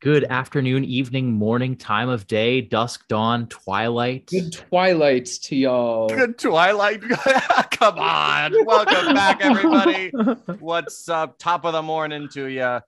good afternoon, evening, morning, time of day, dusk, dawn, twilight. Good twilights to y'all. Good Twilight. Come on. Welcome back, everybody. What's up? Top of the morning to you.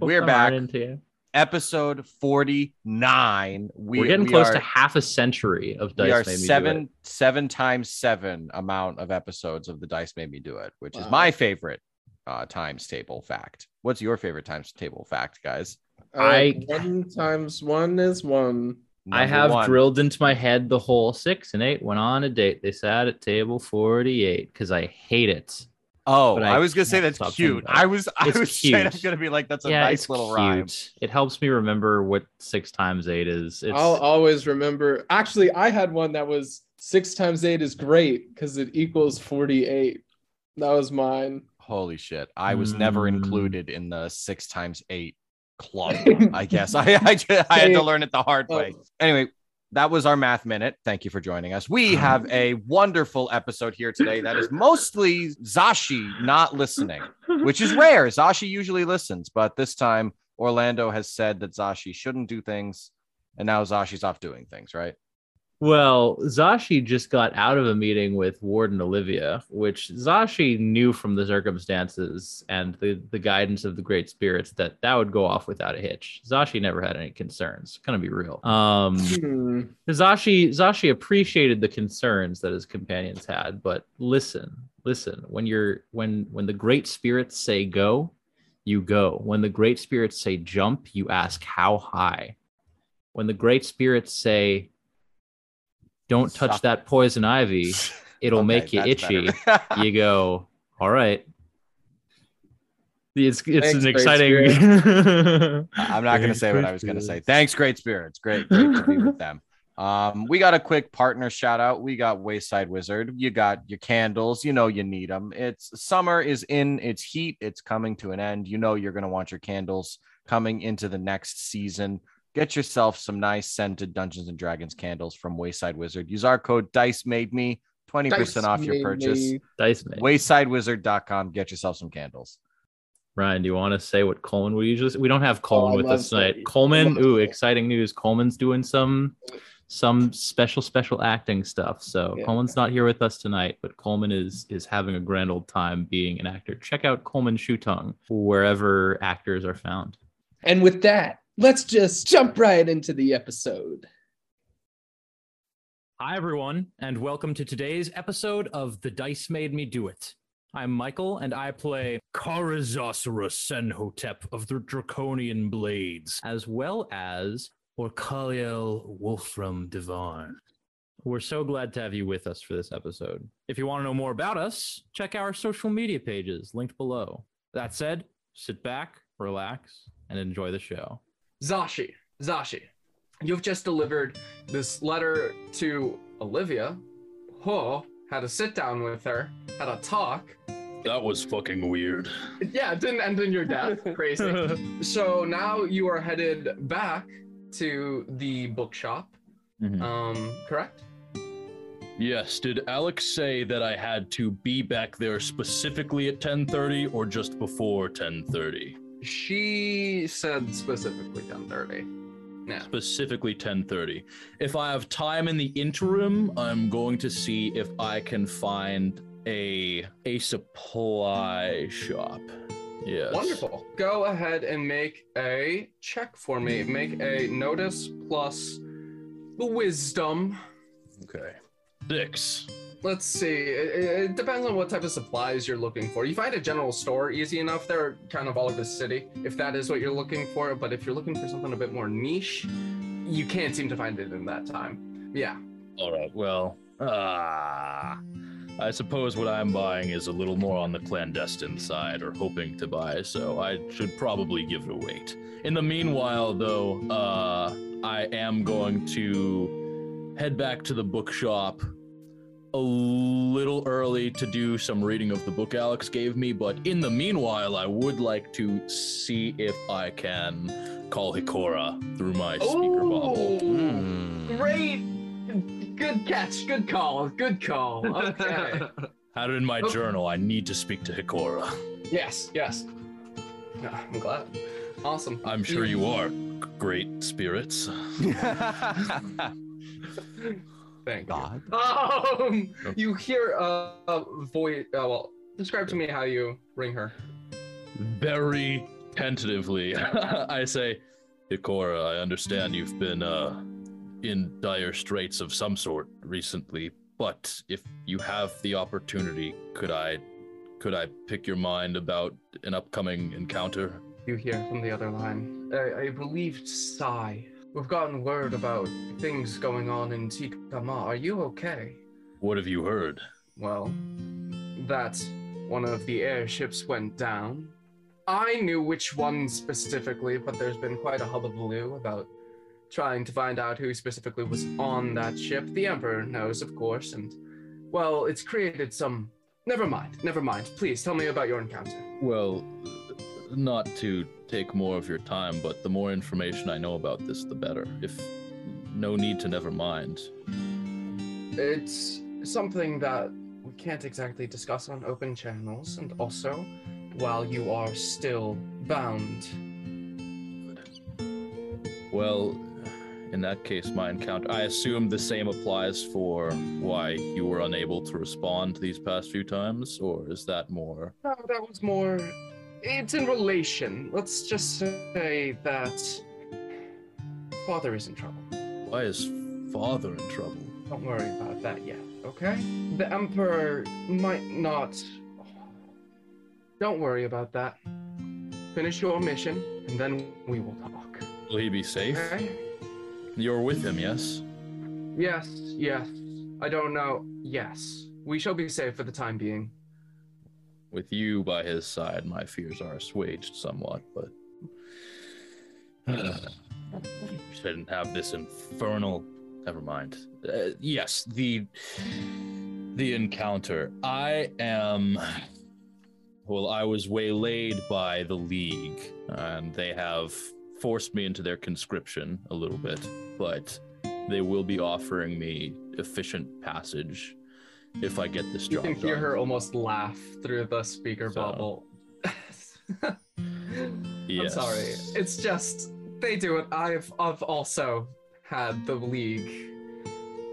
We're back. Into you. Episode 49. We, We're getting we close are, to half a century of Dice we are Made Me Do seven It. seven times seven amount of episodes of the Dice Made Me Do It, which is my favorite uh, times table fact. What's your favorite times table fact, guys? I- one times one is one. I have one. drilled into my head the whole six and eight went on a date. They sat at table 48 because I hate it. Oh, but I, I was gonna say that's cute. I was I It's was straight up cute. gonna be like, that's a yeah, nice little cute. rhyme. It helps me remember what six times eight is. It's I'll always remember. Actually, I had one that was six times eight is great because it equals 48. That was mine. Holy shit. I was never Mm. included in the six times eight club, I guess. I, I, I had to learn it the hard oh. way. Anyway, that was our math minute. Thank you for joining us. We mm-hmm. have a wonderful episode here today that is mostly Zashi not listening, which is rare. Zashi usually listens, but this time Orlando has said that Zashi shouldn't do things. And now Zashi's off doing things, right? Well, Zashi just got out of a meeting with Warden Olivia, which Zashi knew from the circumstances and the, the guidance of the great spirits that that would go off without a hitch. Zashi never had any concerns. Gonna be real. Um, Hmm. Zashi Zashi appreciated the concerns that his companions had, but listen, listen. When you're when when the great spirits say go, you go. When the great spirits say jump, you ask how high. When the great spirits say don't touch Stop. that poison ivy, it'll Okay, make you itchy. you go, all right. It's it's Thanks, an exciting. I'm not going to say what I was going to say. Thanks, great spirits. Great, great to be with them. Um, we got a quick partner shout out. We got Wayside Wizard. You got your candles. You know you need them. It's summer is in its heat. It's coming to an end. You know you're going to want your candles coming into the next season. Get yourself some nice scented Dungeons and Dragons candles from Wayside Wizard. Use our code Dice Made Me, 20% Dice off your purchase. me- Dice mate. Waysidewizard.com. Get yourself some candles. Ryan, do you want to say what Coleman would usually? We don't have oh, Coleman Oh, with us tonight. Coleman. Coleman, ooh, Coleman. exciting news! Coleman's doing some some special special acting stuff. So Yeah. Coleman's not here with us tonight, but Coleman is is having a grand old time being an actor. Check out Coleman Shutung wherever actors are found. And with that, let's just jump right into the episode. Hi, everyone, and welcome to today's episode of The Dice Made Me Do It. I'm Michael, and I play Karazasura Senhotep of the Draconian Blades, as well as Orkaliel Wolfram Devon. We're so glad to have you with us for this episode. If you want to know more about us, check our social media pages linked below. That said, sit back, relax, and enjoy the show. Zashi, Zashi, you've just delivered this letter to Olivia. Ho had a sit down with her, had a talk. That was fucking weird. Yeah, it didn't end in your death. Crazy. so now you are headed back to the bookshop. Um, correct? Yes, did Alex say that I had to be back there specifically at 10:30 or just before 10:30? She said specifically 10:30. Yeah. Specifically 10:30. If I have time in the interim, I'm going to see if I can find a a supply shop. Yes. Wonderful. Go ahead and make a check for me. Make a notice plus the wisdom. Okay. 6. Let's see. It, it depends on what type of supplies you're looking for. You find a general store easy enough. They're kind of all over the city, if that is what you're looking for. But if you're looking for something a bit more niche, you can't seem to find it in that time. Yeah. All right. Well, ah, I suppose what I'm buying is a little more on the clandestine side, or hoping to buy. So I should probably give it a wait. In the meanwhile, though, uh, I am going to head back to the bookshop a little early to do some reading of the book Alex gave me, but in the meanwhile, I would like to see if I can call Hikora through my speaker bubble. Hmm. Great. Good catch. Good call. Good call. Okay. Had it in my Oh. journal. I need to speak to Hikora. yes. Yes. I'm glad. Awesome. I'm sure you are great spirits. Thank God. you. Um, you hear a, a voice. Uh, well, describe to me how you ring her. Very tentatively, I say, Hikora, I understand you've been uh, in dire straits of some sort recently, but if you have the opportunity, could I could I pick your mind about an upcoming encounter? You hear from the other line. I, I believe Sai. We've gotten word about things going on in Tikama. Are you okay? What have you heard? Well, that one of the airships went down. I knew which one specifically, but there's been quite a hullabaloo about trying to find out who specifically was on that ship. The Emperor knows, of course, and well, it's created some. Never mind, never mind. Please tell me about your encounter. Well, not to take more of your time, but the more information I know about this, the better. If no need to never mind. It's something that we can't exactly discuss on open channels, and also while you are still bound. Well, in that case, my encounter. I assume the same applies for why you were unable to respond these past few times, or is that more? No, that was more. It's in relation. Let's just say that father is in trouble. Why is father in trouble? Don't worry about that yet, okay? The Emperor might not. Don't worry about that. Finish your mission, and then we will talk. Will he be safe? Okay? You're with him, yes? Yes, yes. I don't know. Yes. We shall be safe for the time being. With you by his side, my fears are assuaged somewhat, but. shouldn't have this infernal. Never mind. Uh, yes, the the encounter. I am. Well, I was waylaid by the League, and they have forced me into their conscription a little bit, but they will be offering me efficient passage if I get this You job can hear done. her almost laugh through the speaker So- bubble. I'm sorry. It's just they do it. I've I've also had the league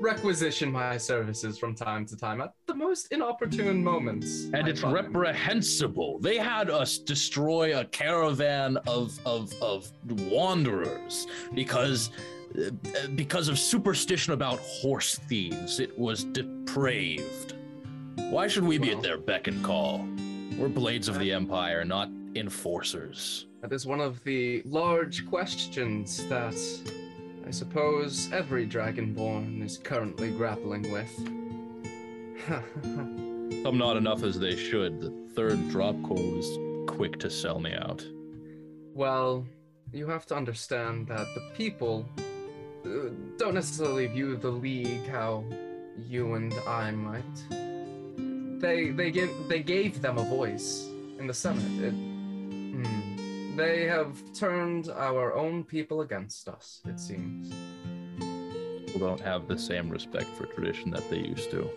requisition my services from time to time at the most inopportune moments. And I it's find. reprehensible. They had us destroy a caravan of of of wanderers because uh, because of superstition about horse thieves. It was depraved. Why should we be Well- at their beck and call? We're blades of the empire, not enforcers. That is one of the large questions that I suppose every dragonborn is currently grappling with. Some not enough as they should. The third drop core was quick to sell me out. Well, you have to understand that the people uh, don't necessarily view the league how you and I might. They they give they gave them a voice in the Senate. It, hmm. They have turned our own people against us. It seems People don't have the same respect for tradition that they used to.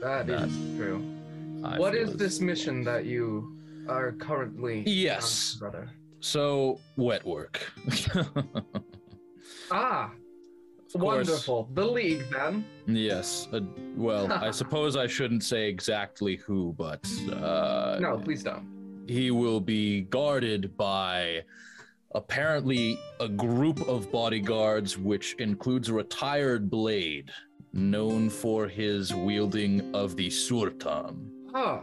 that That- is true. I what is this mission that you are currently? Yes. on, brother. So wet work. Ah. Wonderful. The league then. Yes. Uh, well, I suppose I shouldn't say exactly who, but uh, No, please don't. he will be guarded by apparently a group of bodyguards, which includes a retired blade known for his wielding of the surtam. Ah,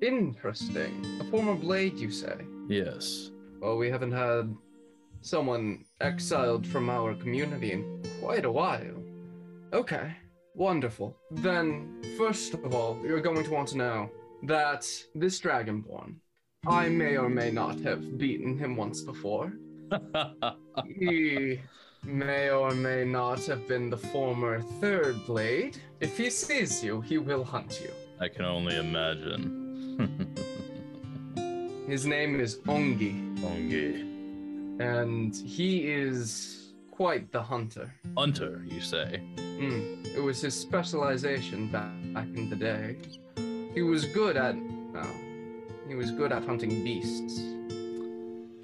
interesting. A former blade, you say? Yes. Well, we haven't had someone exiled from our community in quite a while. Okay, wonderful. Then, first of all, you're going to want to know that this Dragonborn, I may or may not have beaten him once before. He may or may not have been the former third blade. If he sees you, he will hunt you. I can only imagine. His name is Ongi. Ongi. And he is quite the hunter. Hunter, you say? Mm, it was his specialization back, back in the day. He was good at, well, he was good at hunting beasts.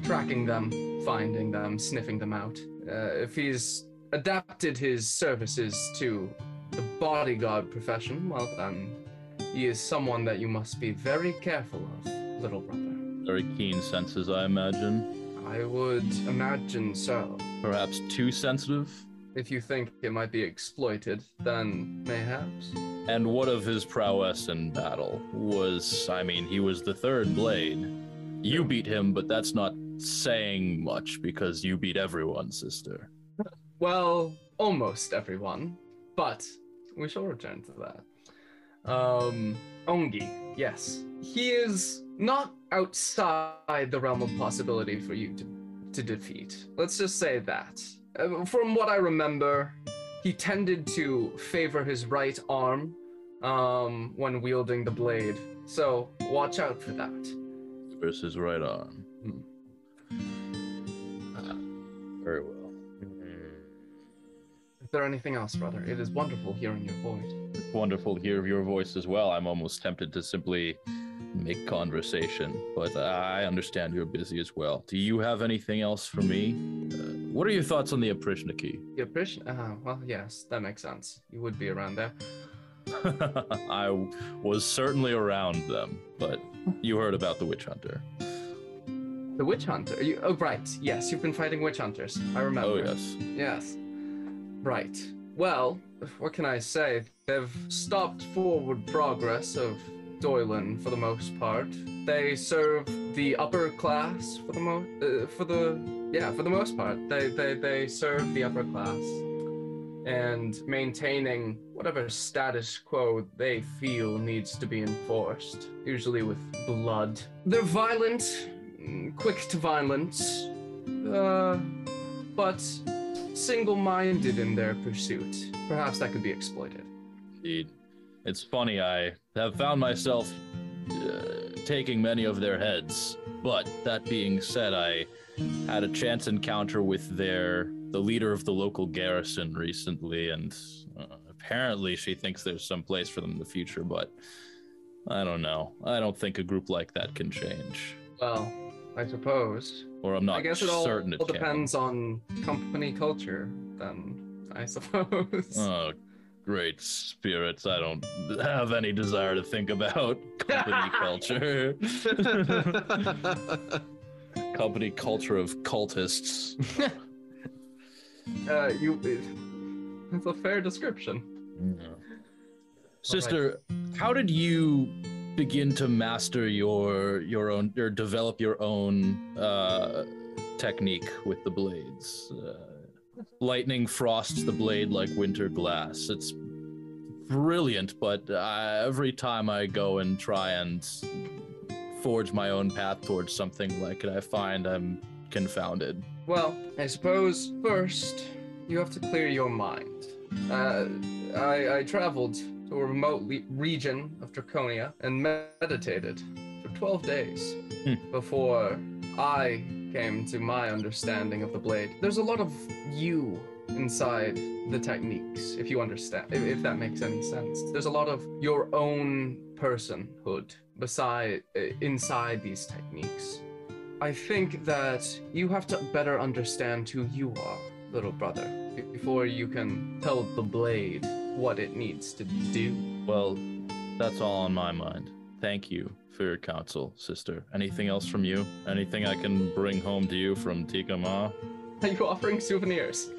tracking them, finding them, sniffing them out. Uh, if he's adapted his services to the bodyguard profession, well then, he is someone that you must be very careful of, little brother. Very keen senses, I imagine. I would imagine so. Perhaps too sensitive. If you think it might be exploited, then mayhaps. And what of his prowess in battle? Was, I mean, he was the third blade. You beat him, but that's not saying much because you beat everyone, sister. Well, almost everyone, but we shall return to that. Um, Ongi, yes, he is not outside the realm of possibility for you to to defeat. Let's just say that. Uh, from what I remember, he tended to favor his right arm um, when wielding the blade. So watch out for that. Versus right arm. Very well. Is there anything else, brother? It is wonderful hearing your voice. Wonderful to hear your voice as well. I'm almost tempted to simply make conversation, but I understand you're busy as well. Do you have anything else for me? Uh, what are your thoughts on the Aprishniki? The appreciation. Uh, well, yes, that makes sense. You would be around there. I was certainly around them, but you heard about the witch hunter. The witch hunter. You, oh, right. Yes, you've been fighting witch hunters. I remember. Oh, yes. Yes. Right. Well, what can I say? They've stopped forward progress of Doylan for the most part. They serve the upper class for the most. Uh, for the yeah, for the most part, they they they serve the upper class, and maintaining whatever status quo they feel needs to be enforced. Usually with blood. They're violent, mm, quick to violence, uh, but single-minded in their pursuit. Perhaps that could be exploited. Indeed. It's funny, I have found myself uh, taking many of their heads. But that being said, I had a chance encounter with their the leader of the local garrison recently, and uh, apparently she thinks there's some place for them in the future. But I don't know. I don't think a group like that can change, Well, I suppose. or I'm not I guess it all, certain it all can. depends on company culture, then, I suppose. Oh, great spirits! I don't have any desire to think about company culture. company culture of cultists. Uh, you. It's a fair description. Sister, how did you begin to master your your own or develop your own uh, technique with the blades? Uh, lightning frosts the blade like winter glass. It's brilliant, but uh, every time I go and try and forge my own path towards something like it, I find I'm confounded. Well, I suppose first you have to clear your mind. Uh, I, I traveled to a remote le- region of Draconia and meditated for 12 days Hmm. before I came to my understanding of the blade. There's a lot of you inside the techniques, if you understand, if, if that makes any sense. There's a lot of your own personhood beside, uh, inside these techniques. I think that you have to better understand who you are, little brother, before you can tell the blade what it needs to do. Well, that's all on my mind. Thank you for your counsel, sister. Anything else from you? Anything I can bring home to you from Tikama? Are you offering souvenirs?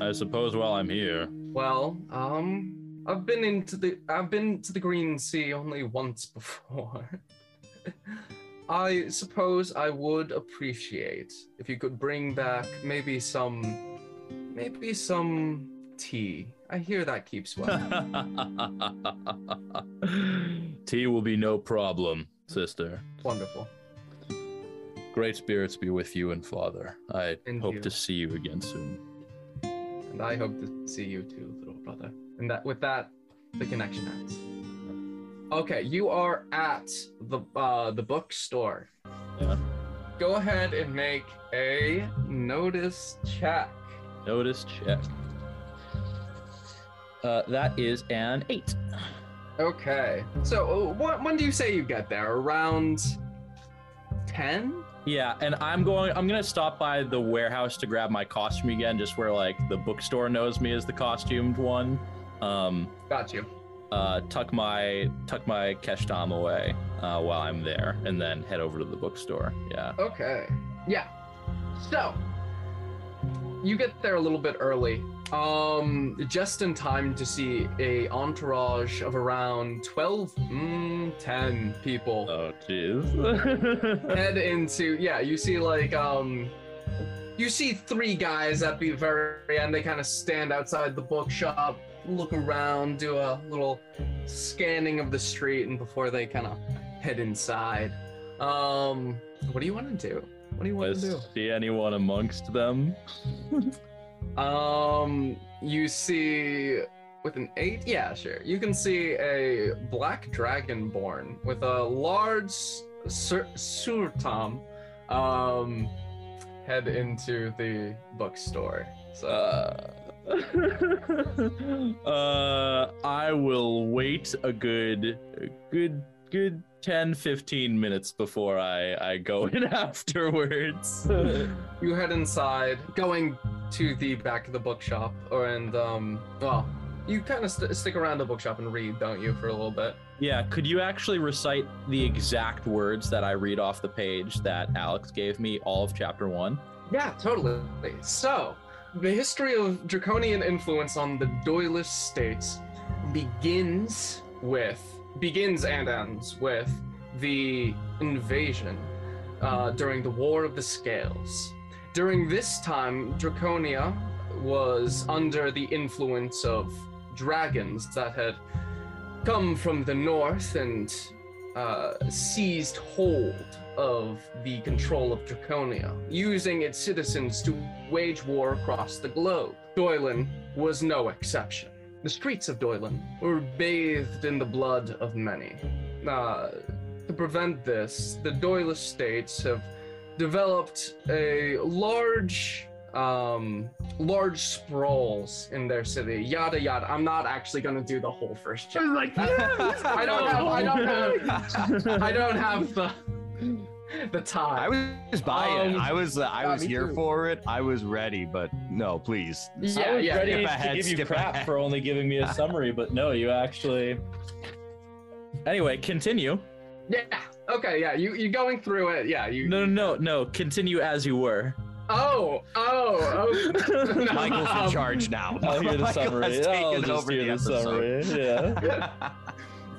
I suppose while I'm here. Well, um, I've been into the I've been to the Green Sea only once before. I suppose I would appreciate if you could bring back maybe some maybe some tea. I hear that keeps well. Tea will be no problem, sister. Wonderful. Great spirits be with you and father. I And hope you. to see you again soon. And I hope to see you too, little brother. And that with that, the connection ends. Okay, you are at the uh, the bookstore. Yeah. Go ahead and make a notice check. Notice check. Uh, that is an eight. Okay. So uh, what, when do you say you get there? Around 10? Yeah, and I'm going. I'm gonna stop by the warehouse to grab my costume again, just where like the bookstore knows me as the costumed one. Um, Got you. uh, tuck my tuck my keshtam away uh, while I'm there, and then head over to the bookstore. Yeah. Okay. Yeah. So you get there a little bit early. Um, just in time to see a entourage of around 12, mm, 10 people Oh, jeez. head into yeah, you see like um you see three guys at the very end. They kind of stand outside the bookshop, look around, do a little scanning of the street, and before they kind of head inside. Um, what do you want to do? What do you want to do? see anyone amongst them? Um, you see with an eight, yeah, sure. You can see a black dragonborn with a large sur- surtam. Um, head into the bookstore. So Uh, uh, I will wait a good, a good, good 10, 15 minutes before I, I go in afterwards. you head inside, going to the back of the bookshop, or and um, well, you kind of st- stick around the bookshop and read, don't you, for a little bit? yeah, could you actually recite the exact words that I read off the page that Alex gave me, all of chapter one? Yeah, totally. So, the history of draconian influence on the Doylist states begins with begins and ends with the invasion uh, during the War of the Scales. During this time, Draconia was under the influence of dragons that had come from the north and uh, seized hold of the control of Draconia, using its citizens to wage war across the globe. Doylan was no exception. The streets of Doylan were bathed in the blood of many. Uh, to prevent this, the Doylist states have developed a large um large sprawls in their city. Yada yada. I'm not actually gonna do the whole first chapter. Like, i don't have i don't have i don't have the the time. I was buying. Um, I was. Uh, I yeah, was here too. for it. I was ready, but no, please. yeah I was yeah ready skip to give you crap ahead. for only giving me a summary, but no, you actually. Anyway, continue. yeah okay yeah you you going through it yeah you No, no, no, no. Continue as you were. oh oh, oh. No, Michael's in um, charge now. I'll hear the Michael summary. I'll taken just over hear the the episode. summary. Yeah.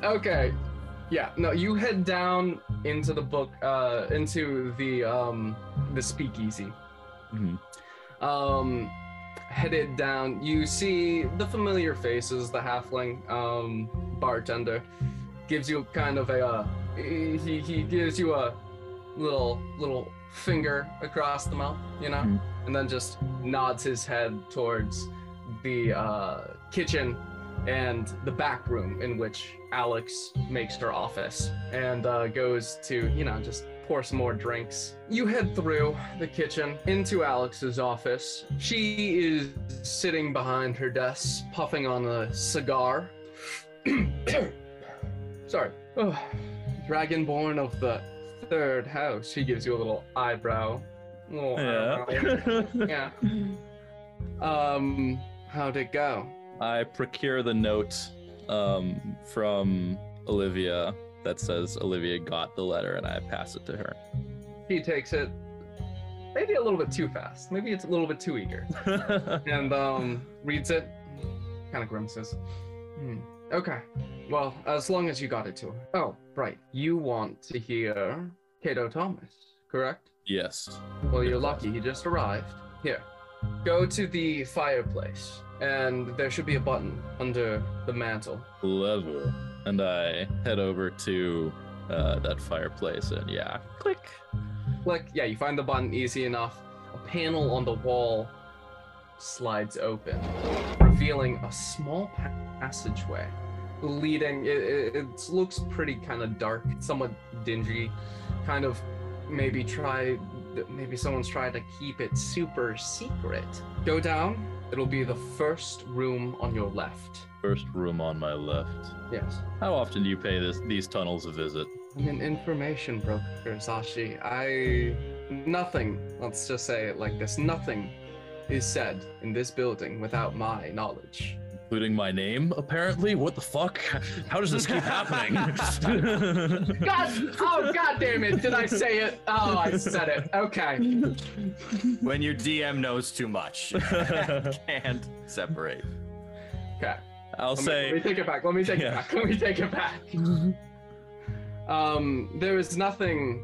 Okay. Yeah, no, you head down into the book, uh, into the, um, the speakeasy. Mhm. Um, headed down, you see the familiar faces, the halfling, um, bartender, gives you kind of a, uh, he, he gives you a little, little finger across the mouth, you know, Mhm. and then just nods his head towards the, uh, kitchen and the back room in which Alex makes her office and uh, goes to, you know, just pour some more drinks. You head through the kitchen into Alex's office. She is sitting behind her desk, puffing on a cigar. Sorry. Oh, Dragonborn of the third house. She gives you a little eyebrow. Little eyebrow. Yeah. yeah. Um, how'd it go? I procure the note um, from Olivia that says Olivia got the letter, and I pass it to her. He takes it maybe a little bit too fast. Maybe it's a little bit too eager. and um reads it, kind of grimaces. Hmm. Okay. Well, as long as you got it to her. Oh, right. You want to hear Cato Thomas, correct? yes. Well, you're lucky. He just arrived. Here. Go to the fireplace, and there should be a button under the mantle. Clever. And I head over to uh, that fireplace, and yeah, click. Click. Yeah, you find the button easy enough. A panel on the wall slides open, revealing a small pa- passageway leading. It, it, it looks pretty kind of dark, somewhat dingy. Kind of maybe try. Maybe someone's trying to keep it super secret. Go down. It'll be the first room on your left. First room on my left. Yes. How often do you pay this these tunnels a visit? I'm an information broker, Zashi. I nothing. Let's just say it like this: nothing is said in this building without my knowledge. Including my name, apparently. What the fuck? How does this keep happening? God! Oh, God damn it! Did I say it? Oh, I said it. Okay. when your DM knows too much, can't separate. Okay. I'll Let me, let me take it back. Let me take Yeah. it back. Let me take it back. um, there is nothing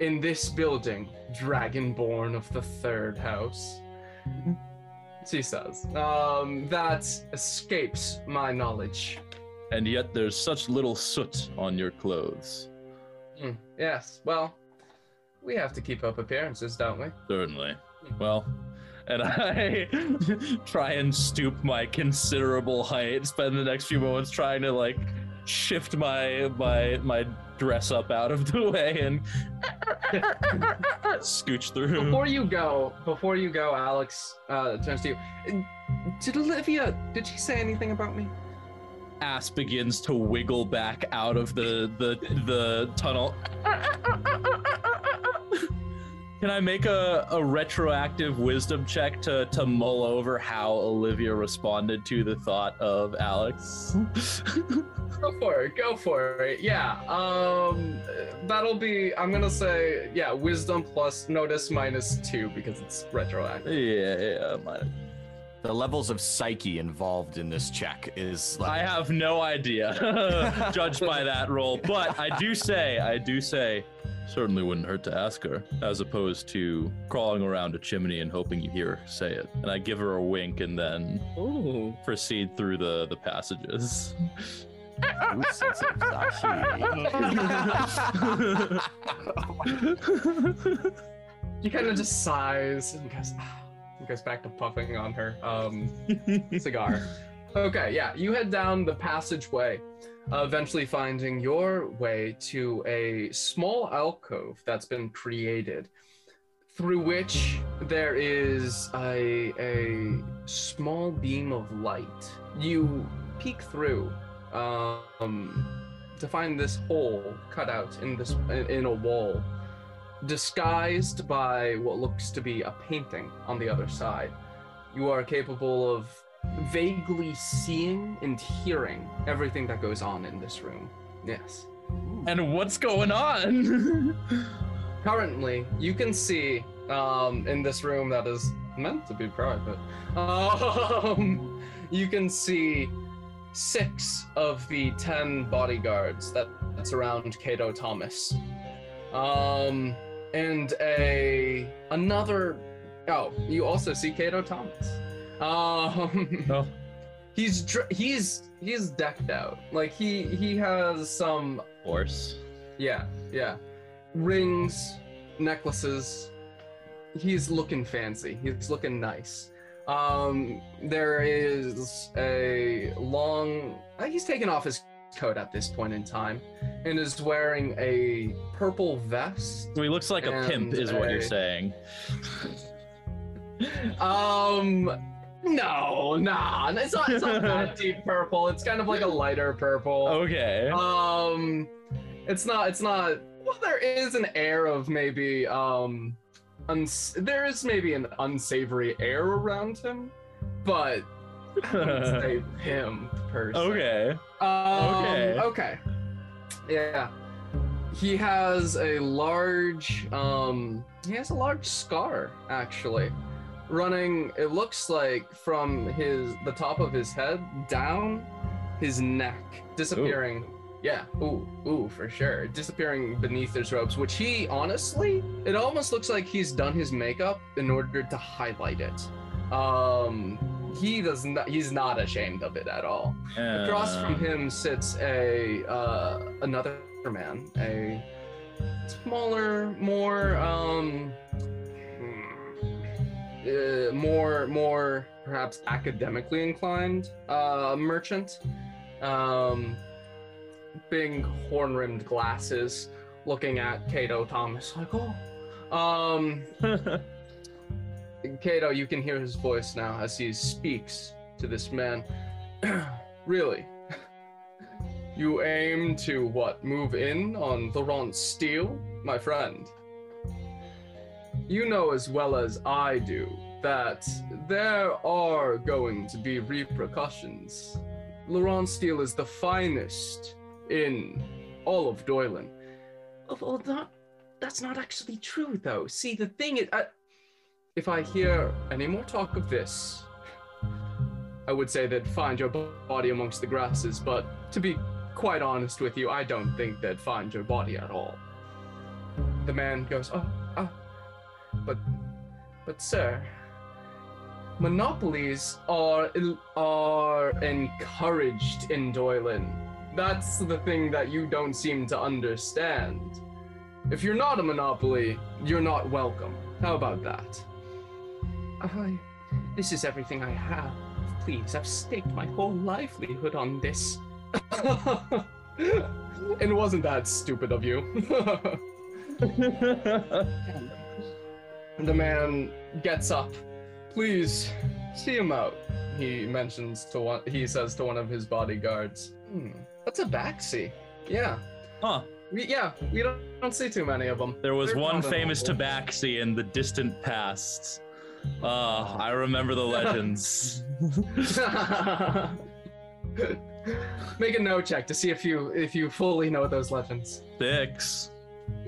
in this building, Dragonborn of the Third House. She says, um, that escapes my knowledge. and yet there's such little soot on your clothes. Hmm, Yes, well, we have to keep up appearances, don't we? Certainly. Well, and I try and stoop my considerable height, spend the next few moments trying to like shift my my my dress up out of the way and scooch through. Before you go, before you go, Alex, uh, turns to you. Did Olivia, did she say anything about me? Ass begins to wiggle back out of the the the tunnel. Can I make a, a retroactive wisdom check to, to mull over how Olivia responded to the thought of Alex? Go for it. Go for it. Yeah. Um, that'll be. I'm gonna say yeah. Wisdom plus notice minus two because it's retroactive. yeah, yeah, mine. The levels of psyche involved in this check is like I have no idea, judged by that roll. But I do say, I do say, certainly wouldn't hurt to ask her, as opposed to crawling around a chimney and hoping you hear her say it. And I give her a wink and then Ooh. proceed through the the passages. Ooh, He kind of just sighs and goes. And goes back to puffing on her um cigar. Okay. Yeah. You head down the passageway, eventually finding your way to a small alcove that's been created. Through which there is a, a small beam of light. You peek through um, to find this hole cut out in this in, in a wall, disguised by what looks to be a painting on the other side. You are capable of vaguely seeing and hearing everything that goes on in this room. Yes. and what's going on? Currently, you can see um, in this room that is meant to be private. Um, you can see six of the ten bodyguards that, that surround Cato Thomas, um, and a another. Oh, you also see Cato Thomas. Um, Oh. he's dr- he's he's decked out. Like he he has some Horse. yeah, yeah. Rings, necklaces. He's looking fancy. He's looking nice. Um, there is a long. uh, He's taken off his coat at this point in time, and is wearing a purple vest. So he looks like a pimp, is what you're saying. Um, no, nah, it's not. It's not that deep purple. It's kind of like a lighter purple. Okay. Um, it's not. It's not. Well, there is an air of maybe. Um, uns- there is maybe an unsavory air around him, but say him per se. okay. Um, Okay. Okay. Yeah. He has a large. Um, he has a large scar actually, running. It looks like from his the top of his head down his neck, disappearing. Yeah. Ooh, ooh, for sure. Disappearing beneath his robes, which he honestly, it almost looks like he's done his makeup in order to highlight it. Um, he does not. He's not ashamed of it at all. Across from him sits a uh, another man, a smaller, more um, uh, more more perhaps academically inclined uh, merchant, um, big horn-rimmed glasses, looking at Cato Thomas like, oh, um, Cato, you can hear his voice now as he speaks to this man. really? You aim to what? Move in on the Laurent Steele, my friend. You know as well as I do that there are going to be repercussions. Laurent Steele is the finest in all of Doylan. Well, not, that's not actually true, though. See, the thing is, I, if I hear any more talk of this, I would say that find your body amongst the grasses, but to be quite honest with you, I don't think they'd find your body at all. The man goes, Oh, oh, but, but, sir, monopolies are are encouraged in Doylan. That's the thing that you don't seem to understand. If you're not a monopoly, you're not welcome. How about that? I, this is everything I have. Please, I've staked my whole livelihood on this. it wasn't that stupid of you. the man gets up. Please, see him out. He mentions to one. He says to one of his bodyguards, hmm, "That's a Baxi." Yeah, Huh. we, yeah. We don't, don't see too many of them. There was They're one famous tabaxi in the distant past. Ah, I remember the legends. Make a no check to see if you if you fully know those legends. Six.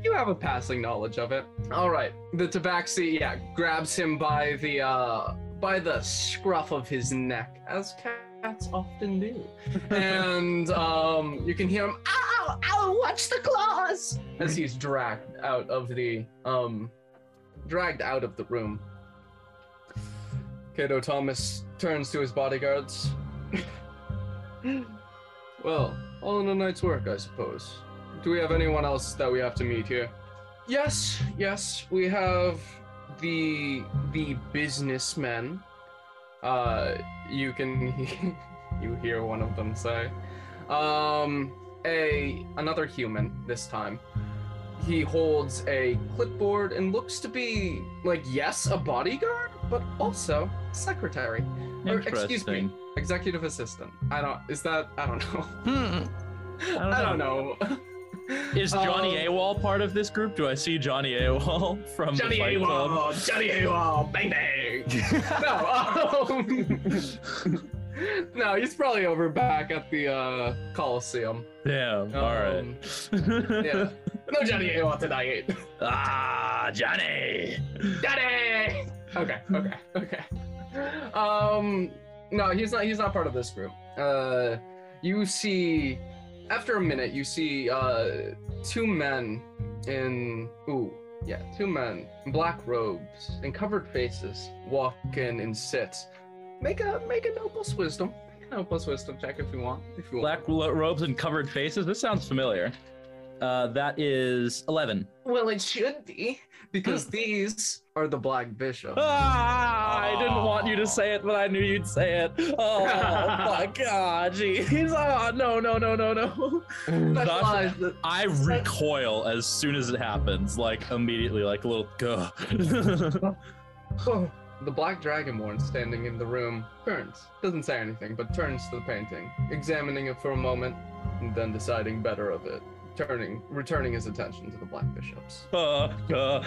You have a passing knowledge of it. All right. The tabaxi, yeah, grabs him by the uh by the scruff of his neck, as cats often do, and um you can hear him. Ow! Ow! Watch the claws! As he's dragged out of the um dragged out of the room. Cato Thomas turns to his bodyguards. well, all in a night's work, I suppose. Do we have anyone else that we have to meet here? Yes, yes, we have the the businessmen. Uh, you can you hear one of them say, um, a another human this time. He holds a clipboard and looks to be like yes, a bodyguard, but also secretary. Or, excuse me, executive assistant. I don't. Is that? I don't know. Hmm. I don't know. Is Johnny Um, AWOL part of this group? Do I see Johnny AWOL from Johnny the Fight Club? AWOL, Johnny AWOL, bang bang. no, um, no, he's probably over back at the uh, Coliseum. Damn. All right. Um, Yeah, no Johnny AWOL tonight. ah, Johnny. Johnny. Okay, okay, okay. Um, no, he's not. He's not part of this group. Uh, you see, after a minute, you see uh two men in ooh yeah two men in black robes and covered faces walk in and sit. Make a make a nobles wisdom. Make a nobles wisdom check if you want. If you Black want. robes and covered faces. This sounds familiar. Uh, that is eleven. Well, it should be because these are the black bishops. Ah, I didn't want you to say it, but I knew you'd say it. Oh my god, jeez. Oh, no, no, no, no, no. Specialize the- I recoil as soon as it happens, like immediately, like a little go. The black dragonborn standing in the room turns, doesn't say anything, but turns to the painting, examining it for a moment, and then deciding better of it, turning, returning his attention to the black bishops. Uh, uh.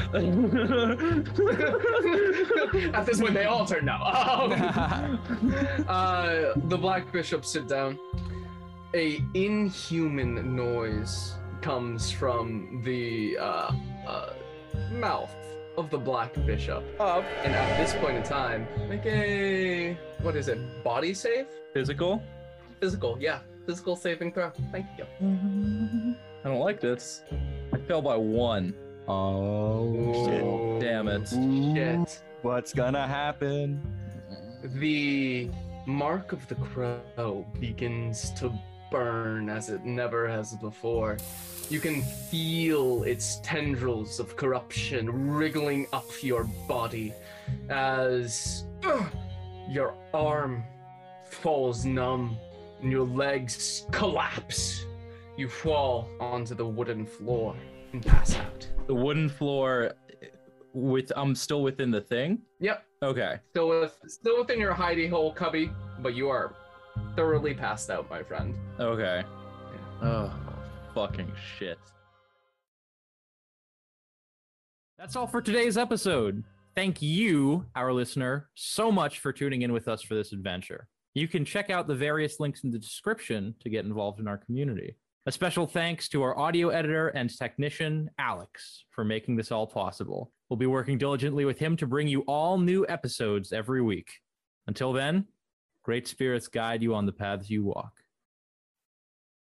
At this point, they all turn now. uh, the black bishops sit down. A inhuman noise comes from the uh, uh, mouth of the black bishop. Uh, And at this point in time, make a what is it? Body save? physical? Physical, yeah. Physical saving throw. Thank you. I don't like this. I fell by one. oh shit. Damn it. Shit. What's gonna happen? The mark of the crow begins to burn as it never has before. You can feel its tendrils of corruption wriggling up your body as ugh, your arm falls numb and your legs collapse. You fall onto the wooden floor and pass out. The wooden floor with I'm still within the thing. Yep, Okay. still with still within your hidey hole cubby, but you are thoroughly passed out, my friend. Okay. Oh, fucking shit. That's all for today's episode. Thank you, our listener, so much for tuning in with us for this adventure. You can check out the various links in the description to get involved in our community. A special thanks to our audio editor and technician, Alex, for making this all possible. We'll be working diligently with him to bring you all new episodes every week. Until then, great spirits guide you on the paths you walk.